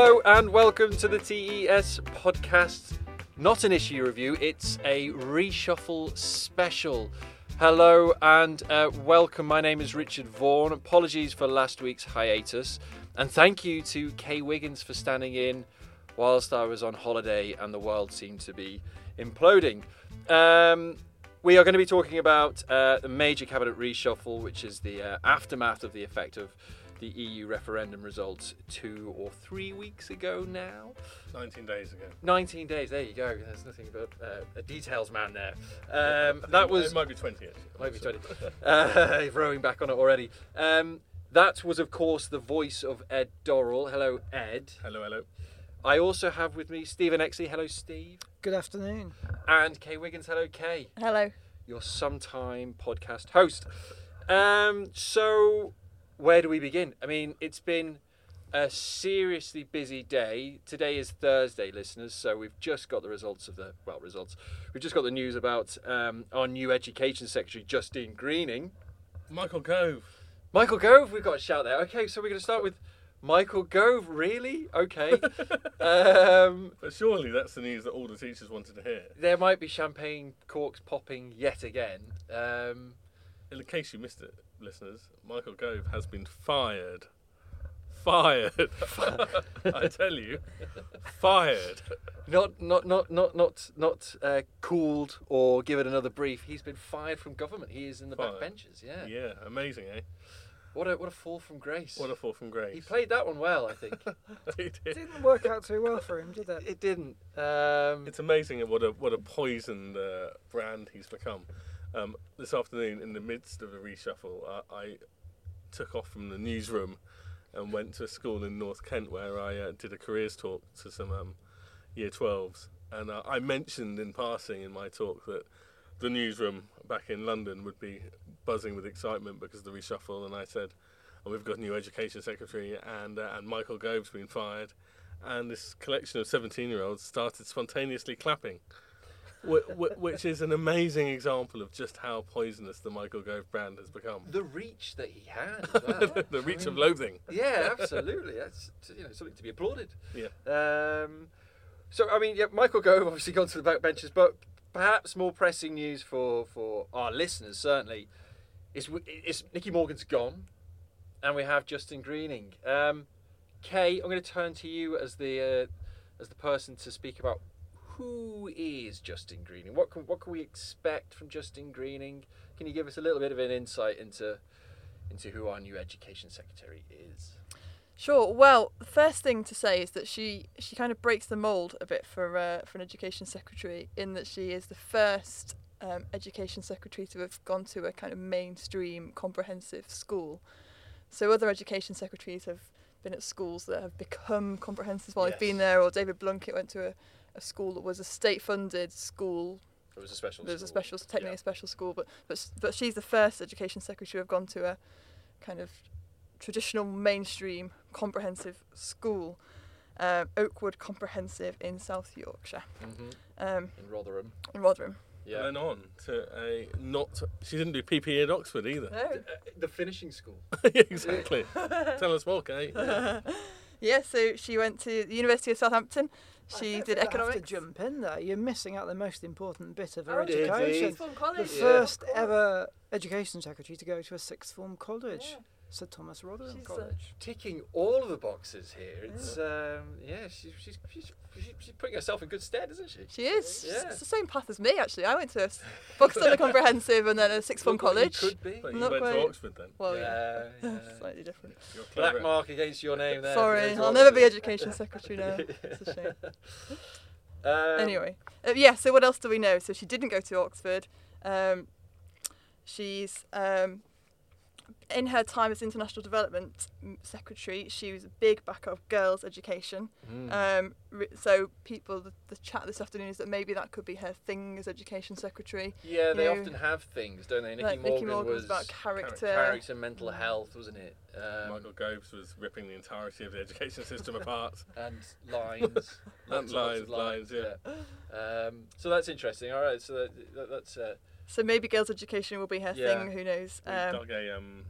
Hello and welcome to the TES podcast. Not an issue review, it's a reshuffle special. Hello and uh, welcome. My name is Richard Vaughan. Apologies for last week's hiatus. And thank you to Kaye Wiggins for standing in whilst I was on holiday and the world seemed to be imploding. Um, we are going to be talking about uh, the major cabinet reshuffle, which is the uh, aftermath of the effect of the EU referendum results two or three weeks ago now. 19 days ago. 19 days, there you go. There's nothing but uh, a details man there. Um, that was. It might be 20 actually. Might be 20. Uh, rowing back on it already. Um, that was, of course, the voice of Ed Dorrell. Hello, Ed. Hello, hello. I also have with me Stephen Exley. Hello, Steve. Good afternoon. And Kaye Wiggins. Hello, Kaye. Hello. Your sometime podcast host. Um, so, where do we begin? I mean, it's been a seriously busy day. Today is Thursday, listeners, so we've just got the results of the well results. We've just got the news about um, our new Education Secretary, Justine Greening. Michael Gove. Michael Gove, we've got a shout there. Okay, so we're going to start with Michael Gove. Really? Okay. um, But surely that's the news that all the teachers wanted to hear. there might be champagne corks popping yet again. Um, In case you missed it, listeners, Michael Gove has been fired. Fired. I tell you, fired. not, not, not, not, not, not uh, cooled or given another brief. He's been fired from government. He is in the Fired. backbenches. Yeah. Yeah, amazing, eh? What a what a fall from grace. What a fall from grace. he played that one well, I think. He It did. didn't work out too well for him, did it? it didn't. Um, It's amazing what a what a poisoned uh, brand he's become. Um, this afternoon, in the midst of a reshuffle, I, I took off from the newsroom and went to a school in North Kent where I uh, did a careers talk to some um, year 12s. And uh, I mentioned in passing in my talk that the newsroom back in London would be buzzing with excitement because of the reshuffle. And I said, and we've got a new education secretary, and uh, and Michael Gove's been fired, and this collection of 17 year olds started spontaneously clapping. Whi- whi- Which is an amazing example of just how poisonous the Michael Gove brand has become. the reach that he had. well. the reach I of loathing. Yeah, absolutely. That's you know something to be applauded. Yeah. Um, so I mean, yeah, Michael Gove obviously gone to the backbenches, but perhaps more pressing news for for our listeners certainly is is Nicky Morgan's gone, and we have Justine Greening. Um, Kaye, I'm going to turn to you as the uh, as the person to speak about who is Justine Greening. What can what can we expect from Justine Greening? Can you give us a little bit of an insight into into who our new education secretary is? Sure. Well, the first thing to say is that she she kind of breaks the mold a bit for uh, for an education secretary in that she is the first um, education secretary to have gone to a kind of mainstream comprehensive school. So other education secretaries have been at schools that have become comprehensive while they've been there, or David Blunkett went to a, a school that was a state-funded school It was a special. There's a school. special, technically Yeah. a special school, but but but she's the first education secretary to have gone to a kind of traditional mainstream comprehensive school, um, Oakwood Comprehensive in South Yorkshire, Mhm. um, in Rotherham. in Rotherham. Yeah. And then on to a not. She didn't do PPE at Oxford either. No. Uh, the finishing school. exactly. Tell us more, Kate. yeah, so she went to the University of Southampton. She don't did think I have economics. to jump in there. You're missing out the most important bit of her Oh, education. Sixth form The college. Yeah. first ever education secretary to go to a sixth form college, Yeah. Sir Thomas Rotherham She's, uh, College. Ticking all of the boxes here. It's um, yeah, she's, she's she's she's she's putting herself in good stead, isn't she? She is. She's- Yeah. It's the same path as me, actually. I went to a s- Buxton Comprehensive and then a sixth form Look you college. Could be. But you Not went quite. to Oxford then. Well, yeah, yeah, yeah. slightly different. Black mark against your name there. Sorry, I'll all never be education secretary now. It's a shame. Um, Anyway, uh, yeah. So what else do we know? So she didn't go to Oxford. Um, she's um, in her time as international development mm, secretary. She was a big backer of girls' education. mm. Um, so people, the, the chat this afternoon is that maybe that could be her thing as education secretary. yeah, they you- often have things, don't they? Nicky like Morgan, Nicky Morgan was was about character. character, mental health, wasn't it? Um, Michael Gove's was ripping the entirety of the education system apart. and lines, Lots and lots lines, lines, yeah. Um, so that's interesting. All right, so that, that, that's uh, So maybe girls' education will be her Yeah. thing. Who knows? We dug a um,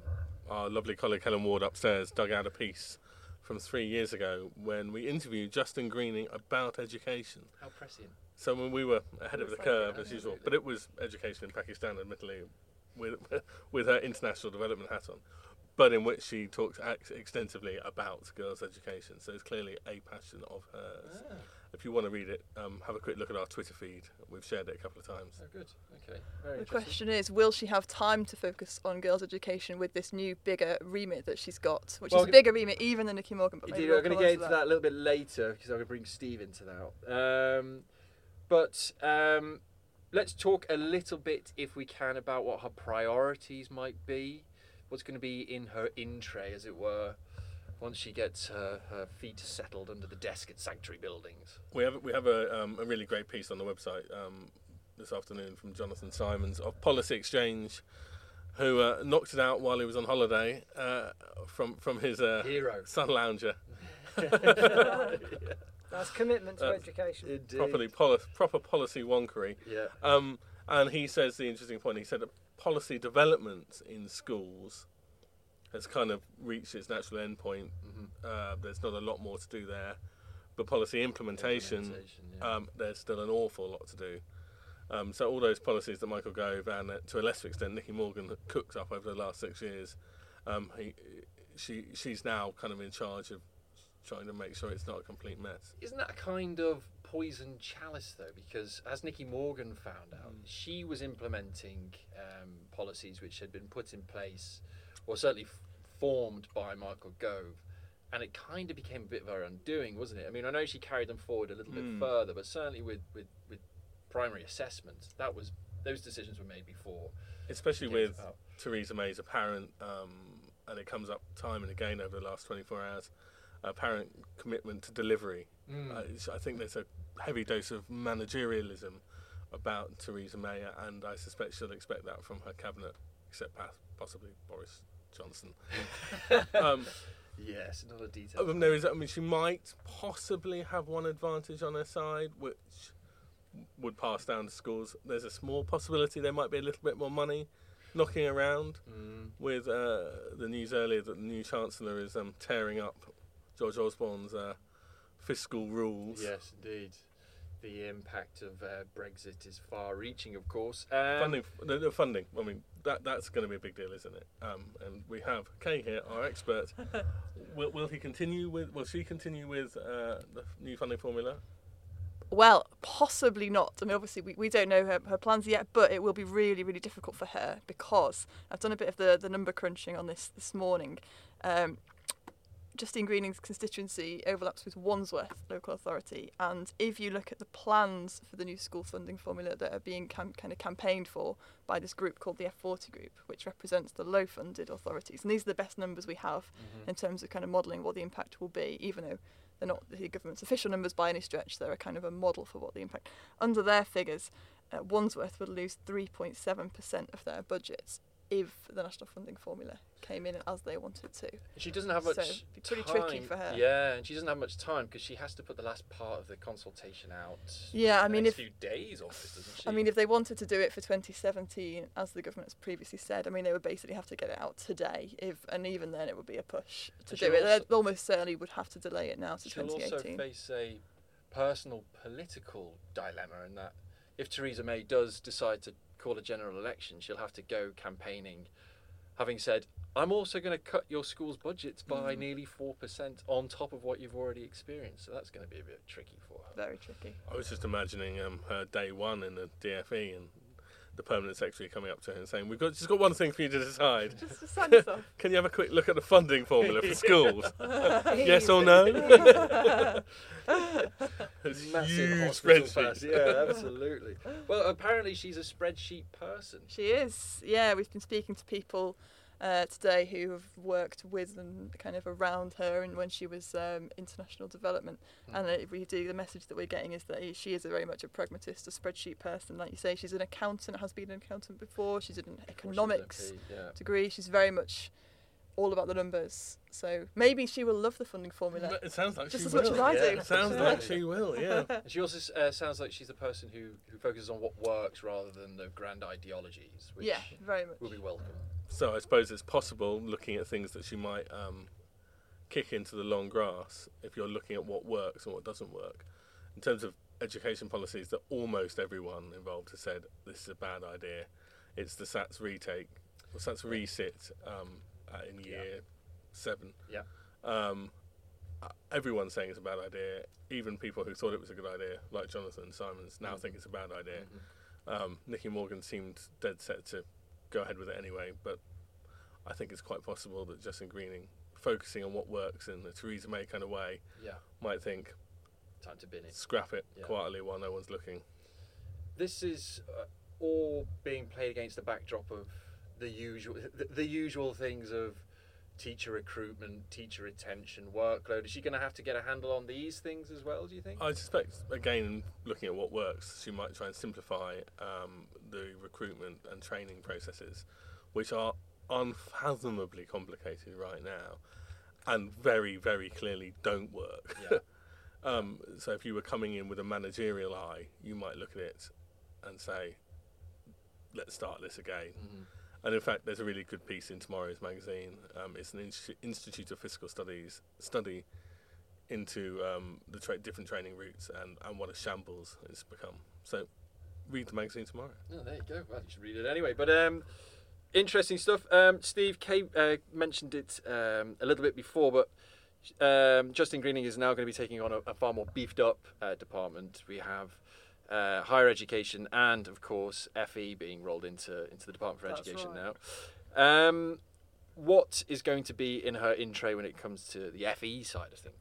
our lovely colleague Helen Ward upstairs dug out a piece from three years ago when we interviewed Justine Greening about education. How prescient. So when we were ahead of the like curve as usual, absolutely. but it was education in Pakistan, admittedly, with with her international development hat on, but in which she talked ex- extensively about girls' education. So it's clearly a passion of hers. Ah, If you want to read it, um, have a quick look at our Twitter feed. We've shared it a couple of times. oh, good. Okay. Very The question is, will she have time to focus on girls' education with this new bigger remit that she's got, which Well, is a bigger remit even than Nicky Morgan? But Indeed, we'll I'm going to get on into that. a little bit later because I'm going to bring Steve into that. Um, but um, let's talk a little bit, if we can, about what her priorities might be. What's going to be in her in tray, as it were, once she gets her, her feet settled under the desk at Sanctuary Buildings. We have we have a, um, a really great piece on the website um, this afternoon from Jonathan Simons of Policy Exchange, who uh, knocked it out while he was on holiday uh, from from his uh, Hero. sun lounger. That's commitment to Uh, education. Indeed. Properly poli- proper policy wonkery. Yeah. Um, and he says the interesting point. He said that policy development in schools has kind of reached its natural endpoint. Mhm. Uh, there's not a lot more to do there, but policy implementation, Implementation, yeah. um, there's still an awful lot to do. Um, so all those policies that Michael Gove and uh, to a lesser extent Nicky Morgan cooked up over the last six years, um, he, she, she's now kind of in charge of trying to make sure it's not a complete mess. Isn't that a kind of poison chalice, though? Because as Nicky Morgan found out, she was implementing um, policies which had been put in place, or certainly f- formed by Michael Gove, and it kind of became a bit of her undoing, wasn't it? I mean, I know she carried them forward a little bit Mm. further, but certainly with, with, with primary assessment, that was those decisions were made before. Especially with. Theresa May's apparent, um, and it comes up time and again over the last 24 hours, apparent commitment to delivery. Mm. Uh, I think there's a heavy dose of managerialism about Theresa May, and I suspect she'll expect that from her cabinet, except possibly Boris Johnson. um, yes, another detail. um, there is, I mean, she might possibly have one advantage on her side, which would pass down to schools. There's a small possibility there might be a little bit more money knocking around. Mm. With uh, the news earlier that the new chancellor is um, tearing up George Osborne's uh, fiscal rules. Yes, indeed. The impact of uh, Brexit is far-reaching, of course. Um, Funding, the, the funding. I mean, that that's going to be a big deal, isn't it? Um, and we have Kaye here, our expert. will, will he continue with? Will she continue with uh, the new funding formula? Well, possibly not. I mean, obviously, we, we don't know her, her plans yet, but it will be really, really difficult for her because I've done a bit of the, the number crunching on this this morning. Um, Justine Greening's constituency overlaps with Wandsworth local authority, and if you look at the plans for the new school funding formula that are being cam- kind of campaigned for by this group called the F40 group, which represents the low-funded authorities, and these are the best numbers we have in terms of kind of modelling what the impact will be, even though they're not the government's official numbers by any stretch. They're a kind of a model for what the impact. Under their figures, uh, Wandsworth would lose 3.7% of their budgets if the national funding formula came in as they wanted to. She doesn't have So, much it'd be pretty time. tricky for her. Yeah, and she doesn't have much time because she has to put the last part of the consultation out. Yeah, I mean, if- few days almost, doesn't she? I mean, if they wanted to do it for 2017, as the government has previously said, I mean, they would basically have to get it out today. If and even then, it would be a push to And do it. They almost certainly would have to delay it now to she'll also face a personal political dilemma in that if Theresa May does decide to call a general election, she'll have to go campaigning, having said, "I'm also going to cut your school's budgets by Mm. nearly four percent on top of what you've already experienced." So that's going to be a bit tricky for her. Very tricky. I was just imagining um, her day one in the DFE and the permanent secretary coming up to her and saying, "We've got just got one thing for you to decide. Just, just sign yourself. Can you have a quick look at the funding formula for schools? yes or no?" It's Massive huge spreadsheet. Yeah, absolutely. well, apparently she's a spreadsheet person. She is. Yeah, we've been speaking to people uh, today who have worked with and kind of around her and when she was um, international development. And uh, we do, the message that we're getting is that she is a very much a pragmatist, a spreadsheet person. Like you say, she's an accountant, has been an accountant before. She's an Before she was economics yeah. degree. She's very much all about the numbers. So maybe she will love the funding formula. It sounds like Just she as will. much as I Yeah, do. It sounds like she will. Yeah. And she also uh, sounds like she's the person who, who focuses on what works rather than the grand ideologies, which yeah, very much. will be welcome. So I suppose it's possible, looking at things that you might um, kick into the long grass if you're looking at what works and what doesn't work. In terms of education policies that almost everyone involved has said this is a bad idea. It's the SATS retake, or SATS resit um, uh, in year seven. Yeah. Um, uh, everyone's saying it's a bad idea. Even people who thought it was a good idea, like Jonathan Simons, now think it's a bad idea. Um, Nicky Morgan seemed dead set to go ahead with it anyway, but I think it's quite possible that Justine Greening, focusing on what works in a Theresa May kind of way, Yeah, might think time to bin it. scrap it Yeah. quietly while no one's looking. This is uh, all being played against the backdrop of the usual, the, the usual things of teacher recruitment, teacher retention, workload. Is she going to have to get a handle on these things as well? Do you think? I suspect, again, looking at what works, she might try and simplify um, the recruitment and training processes, which are unfathomably complicated right now and very, very clearly don't work. Yeah. um, so if you were coming in with a managerial eye, you might look at it and say, let's start this again. Mhm. And in fact, there's a really good piece in tomorrow's magazine. Um, it's an Insti- Institute of Fiscal Studies study into um, the tra- different training routes and, and what a shambles it's become. So read the magazine tomorrow. Oh, there you go. Well, you should read it anyway. But um, interesting stuff. Um, Steve K uh, mentioned it um, a little bit before, but um, Justine Greening is now going to be taking on a, a far more beefed up uh, department. We have uh, higher education and, of course, FE being rolled into into the Department for That's Education right. now. Um, what is going to be in her in tray when it comes to the FE side of things?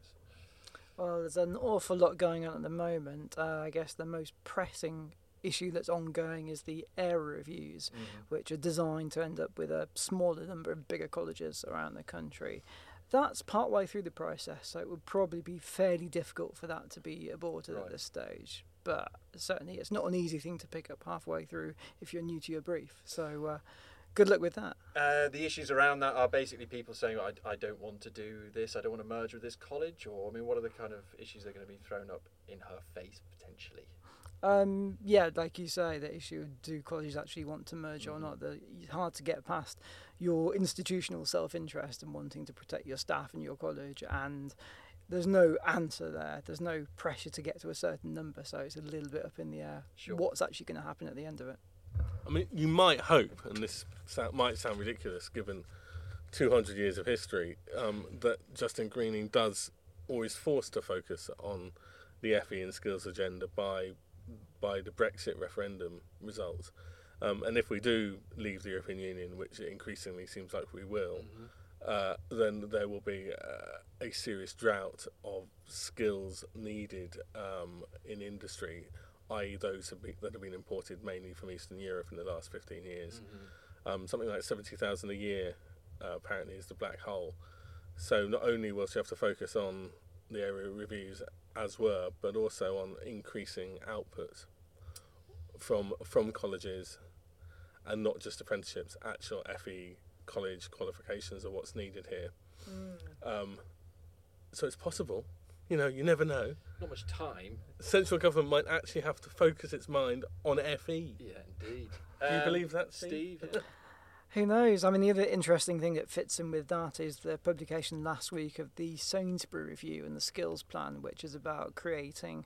Well, there's an awful lot going on at the moment. Uh, I guess the most pressing issue that's ongoing is the area reviews, which are designed to end up with a smaller number of bigger colleges around the country. That's partway through the process, so it would probably be fairly difficult for that to be aborted Right. at this stage. But certainly, it's not an easy thing to pick up halfway through if you're new to your brief. So, uh, good luck with that. Uh, the issues around that are basically people saying, I, I don't want to do this, I don't want to merge with this college, or, I mean, what are the kind of issues that are going to be thrown up in her face potentially? Um, yeah, like you say, the issue of do colleges actually want to merge or Mhm. not? The, it's hard to get past your institutional self interest and wanting to protect your staff and your college, and there's no answer there. There's no pressure to get to a certain number, so it's a little bit up in the air. Sure. What's actually going to happen at the end of it? I mean, you might hope, and this sou- might sound ridiculous given 200 years of history, um, that Justine Greening does always force forced to focus on the FE and skills agenda by by the Brexit referendum results. Um, and if we do leave the European Union, which it increasingly seems like we will, uh, then there will be uh, a serious drought of skills needed um, in industry, i.e., those have been, that have been imported mainly from Eastern Europe in the last 15 years. Um, something like 70,000 a year, uh, apparently, is the black hole. So not only will she have to focus on the area reviews as were, but also on increasing output from from colleges, and not just apprenticeships. Actual FE college qualifications are what's needed here. Um, so it's possible. You know, you never know. Not much time. Central government might actually have to focus its mind on FE. Yeah, indeed. Do you Um, believe that, Steve? Steve? yeah. Who knows? I mean, the other interesting thing that fits in with that is the publication last week of the Sainsbury Review and the Skills Plan, which is about creating,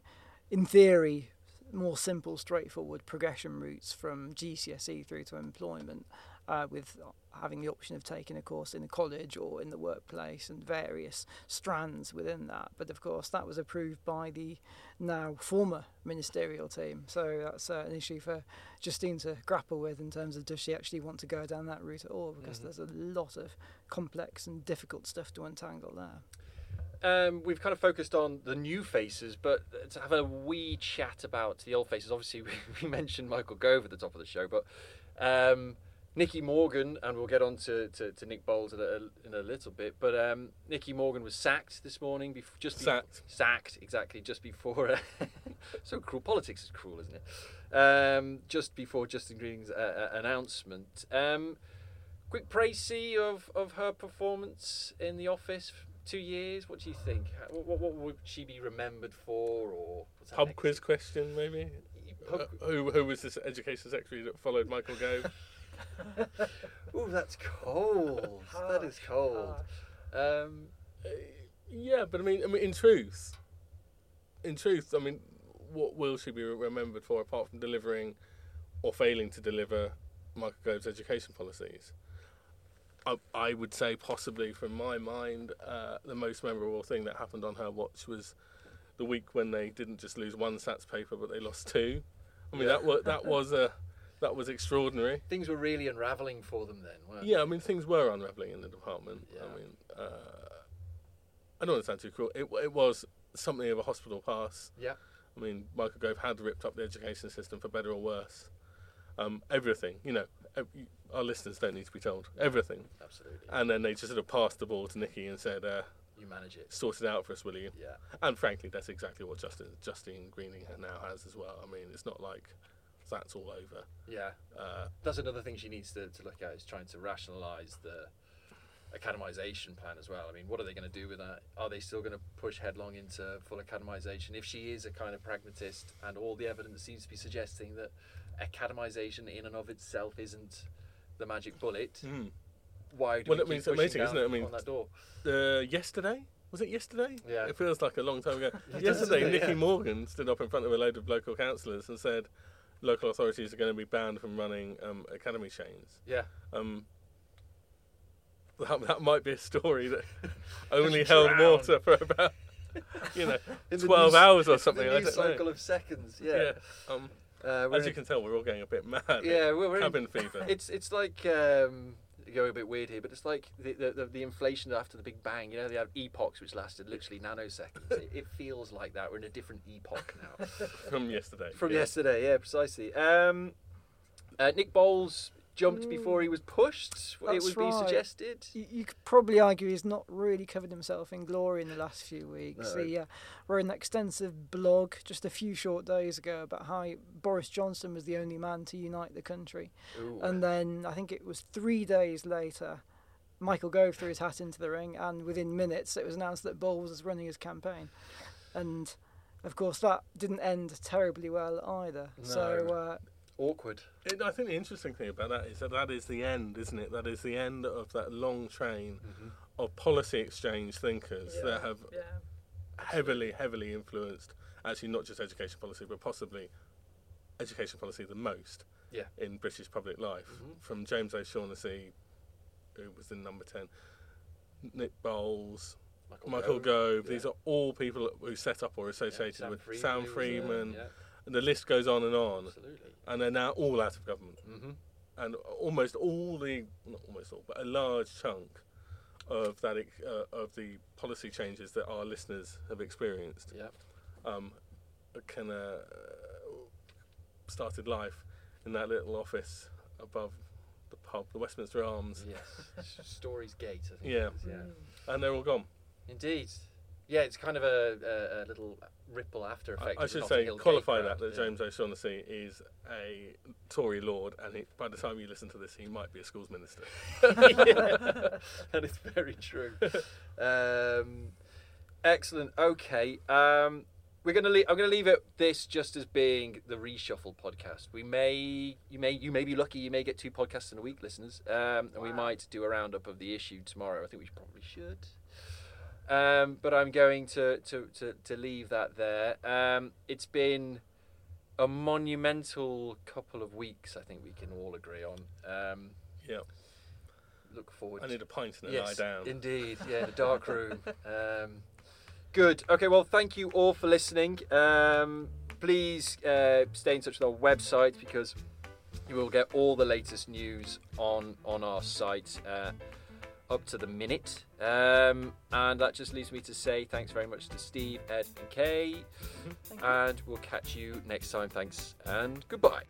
in theory, more simple, straightforward progression routes from GCSE through to employment, uh, with having the option of taking a course in a college or in the workplace and various strands within that. But of course, that was approved by the now former ministerial team. So that's uh, an issue for Justine to grapple with in terms of does she actually want to go down that route at all? Because Mhm. there's a lot of complex and difficult stuff to untangle there. Um, we've kind of focused on the new faces, but to have a wee chat about the old faces. Obviously, we, we mentioned Michael Gove at the top of the show, but um, Nicky Morgan, and we'll get on to, to, to Nick Boles in a, in a little bit. But um, Nicky Morgan was sacked this morning. Bef- just before- Sacked. sacked exactly just before. Uh, so cruel. Politics is cruel, isn't it? Um, just before Justine Green's uh, uh, announcement. Um, quick précis of, of her performance in the office. Two years. What do you think? What, what, what would she be remembered for, or Pub quiz question, maybe. Pub- Uh, who who was this education secretary that followed Michael Gove? Ooh, that's cold. that is cold. Um, Yeah, but I mean, I mean, in truth, in truth, I mean, what will she be remembered for apart from delivering or failing to deliver Michael Gove's education policies? I, I would say possibly, from my mind, uh, the most memorable thing that happened on her watch was the week when they didn't just lose one SATS paper, but they lost two. I mean, Yeah. that was that was a that was extraordinary. Things were really unravelling for them then, weren't Yeah, I mean things were unravelling in the department. Yeah. I mean, uh, I don't want to sound too cruel. It, it was something of a hospital pass. Yeah. I mean, Michael Gove had ripped up the education system for better or worse. Um, everything, you know, ev- you- our listeners don't need to be told everything. Absolutely. And then they just sort of passed the ball to Nicky and said, uh, you manage it. "Sort it out for us, will you?" Yeah. And frankly, that's exactly what Justin Justine Greening now has as well. I mean, it's not like that's all over. Yeah. Uh, That's another thing she needs to, to look at is trying to rationalise the academisation plan as well. I mean, what are they going to do with that? Are they still going to push headlong into full academisation? If she is a kind of pragmatist, and all the evidence seems to be suggesting that academisation in and of itself isn't the magic bullet, mm. why do Well, we keep it's pushing amazing, down isn't it? I mean, on that door? uh, yesterday was it yesterday? Yeah. It feels like a long time ago. Yesterday? Nicky Yeah. Morgan stood up in front of a load of local councillors and said local authorities are going to be banned from running um, academy chains. Yeah. Um, that, that might be a story that only held drowned. water for about you know twelve news- hours or the something. I news cycle know. of seconds. Yeah. Yeah. Um, Uh, as you in- can tell, we're all getting a bit mad. Yeah, we're, we're in- cabin fever. It's it's like um, going a bit weird here, but it's like the, the, the, inflation after the Big Bang. You know, they have epochs which lasted literally nanoseconds. it, it feels like that. We're in a different epoch now from yesterday. from yeah. yesterday. Yeah, precisely. Um, uh, Nick Boles jumped Mm. before he was pushed. it That's would be suggested. You, you could probably argue he's not really covered himself in glory in the last few weeks. No. He uh, wrote an extensive blog just a few short days ago about how Boris Johnson was the only man to unite the country. Ooh. And then I think it was three days later, Michael Gove threw his hat into the ring, and within minutes it was announced that Boles was running his campaign. And of course, that didn't end terribly well either. So uh, Awkward. It, I think the interesting thing about that is that that is the end, isn't it? That is the end of that long train of policy exchange thinkers that have heavily, heavily influenced actually not just education policy, but possibly education policy the most Yeah. in British public life. Mhm. From James O'Shaughnessy, who was in number 10, Nick Boles, Michael Gove. These yeah. are all people who set up or Yeah, associated Sam with Freedman, Sam who was, Freedman. And the list goes on and on. absolutely. And they're now all out of government hmm and almost all the not almost all, but a large chunk of that uh, of the policy changes that our listeners have experienced Yeah. um, can uh, started life in that little office above the pub, the Westminster Arms, Yes. Storey's Gate. I think Yeah. Yeah. and they're all gone. Indeed. Yeah, it's kind of a, a, a little ripple after I, effect. I of the should say, qualify that that yeah. James O'Shaughnessy is a Tory lord, and he, by the time you listen to this, he might be a schools minister. yeah, that is very true. Um, excellent. Okay. Um, we're gonna leave, I'm gonna leave it this just as being the reshuffle podcast. We may you may you may be lucky. You may get two podcasts in a week, listeners, um, and we might do a roundup of the issue tomorrow. I think we probably should. Um, but I'm going to, to, to, to leave that there. Um, it's been a monumental couple of weeks. I think we can all agree on. Um, Yeah, look forward. I need a pint and a yes, lie down. indeed. Yeah, in a dark room. Um, good. Okay. Well, thank you all for listening. Um, please uh, stay in touch with our website because you will get all the latest news on on our site. Uh, up to the minute. Um, and that just leaves me to say thanks very much to Steve, Ed, and Kaye. You. And we'll catch you next time. Thanks and goodbye.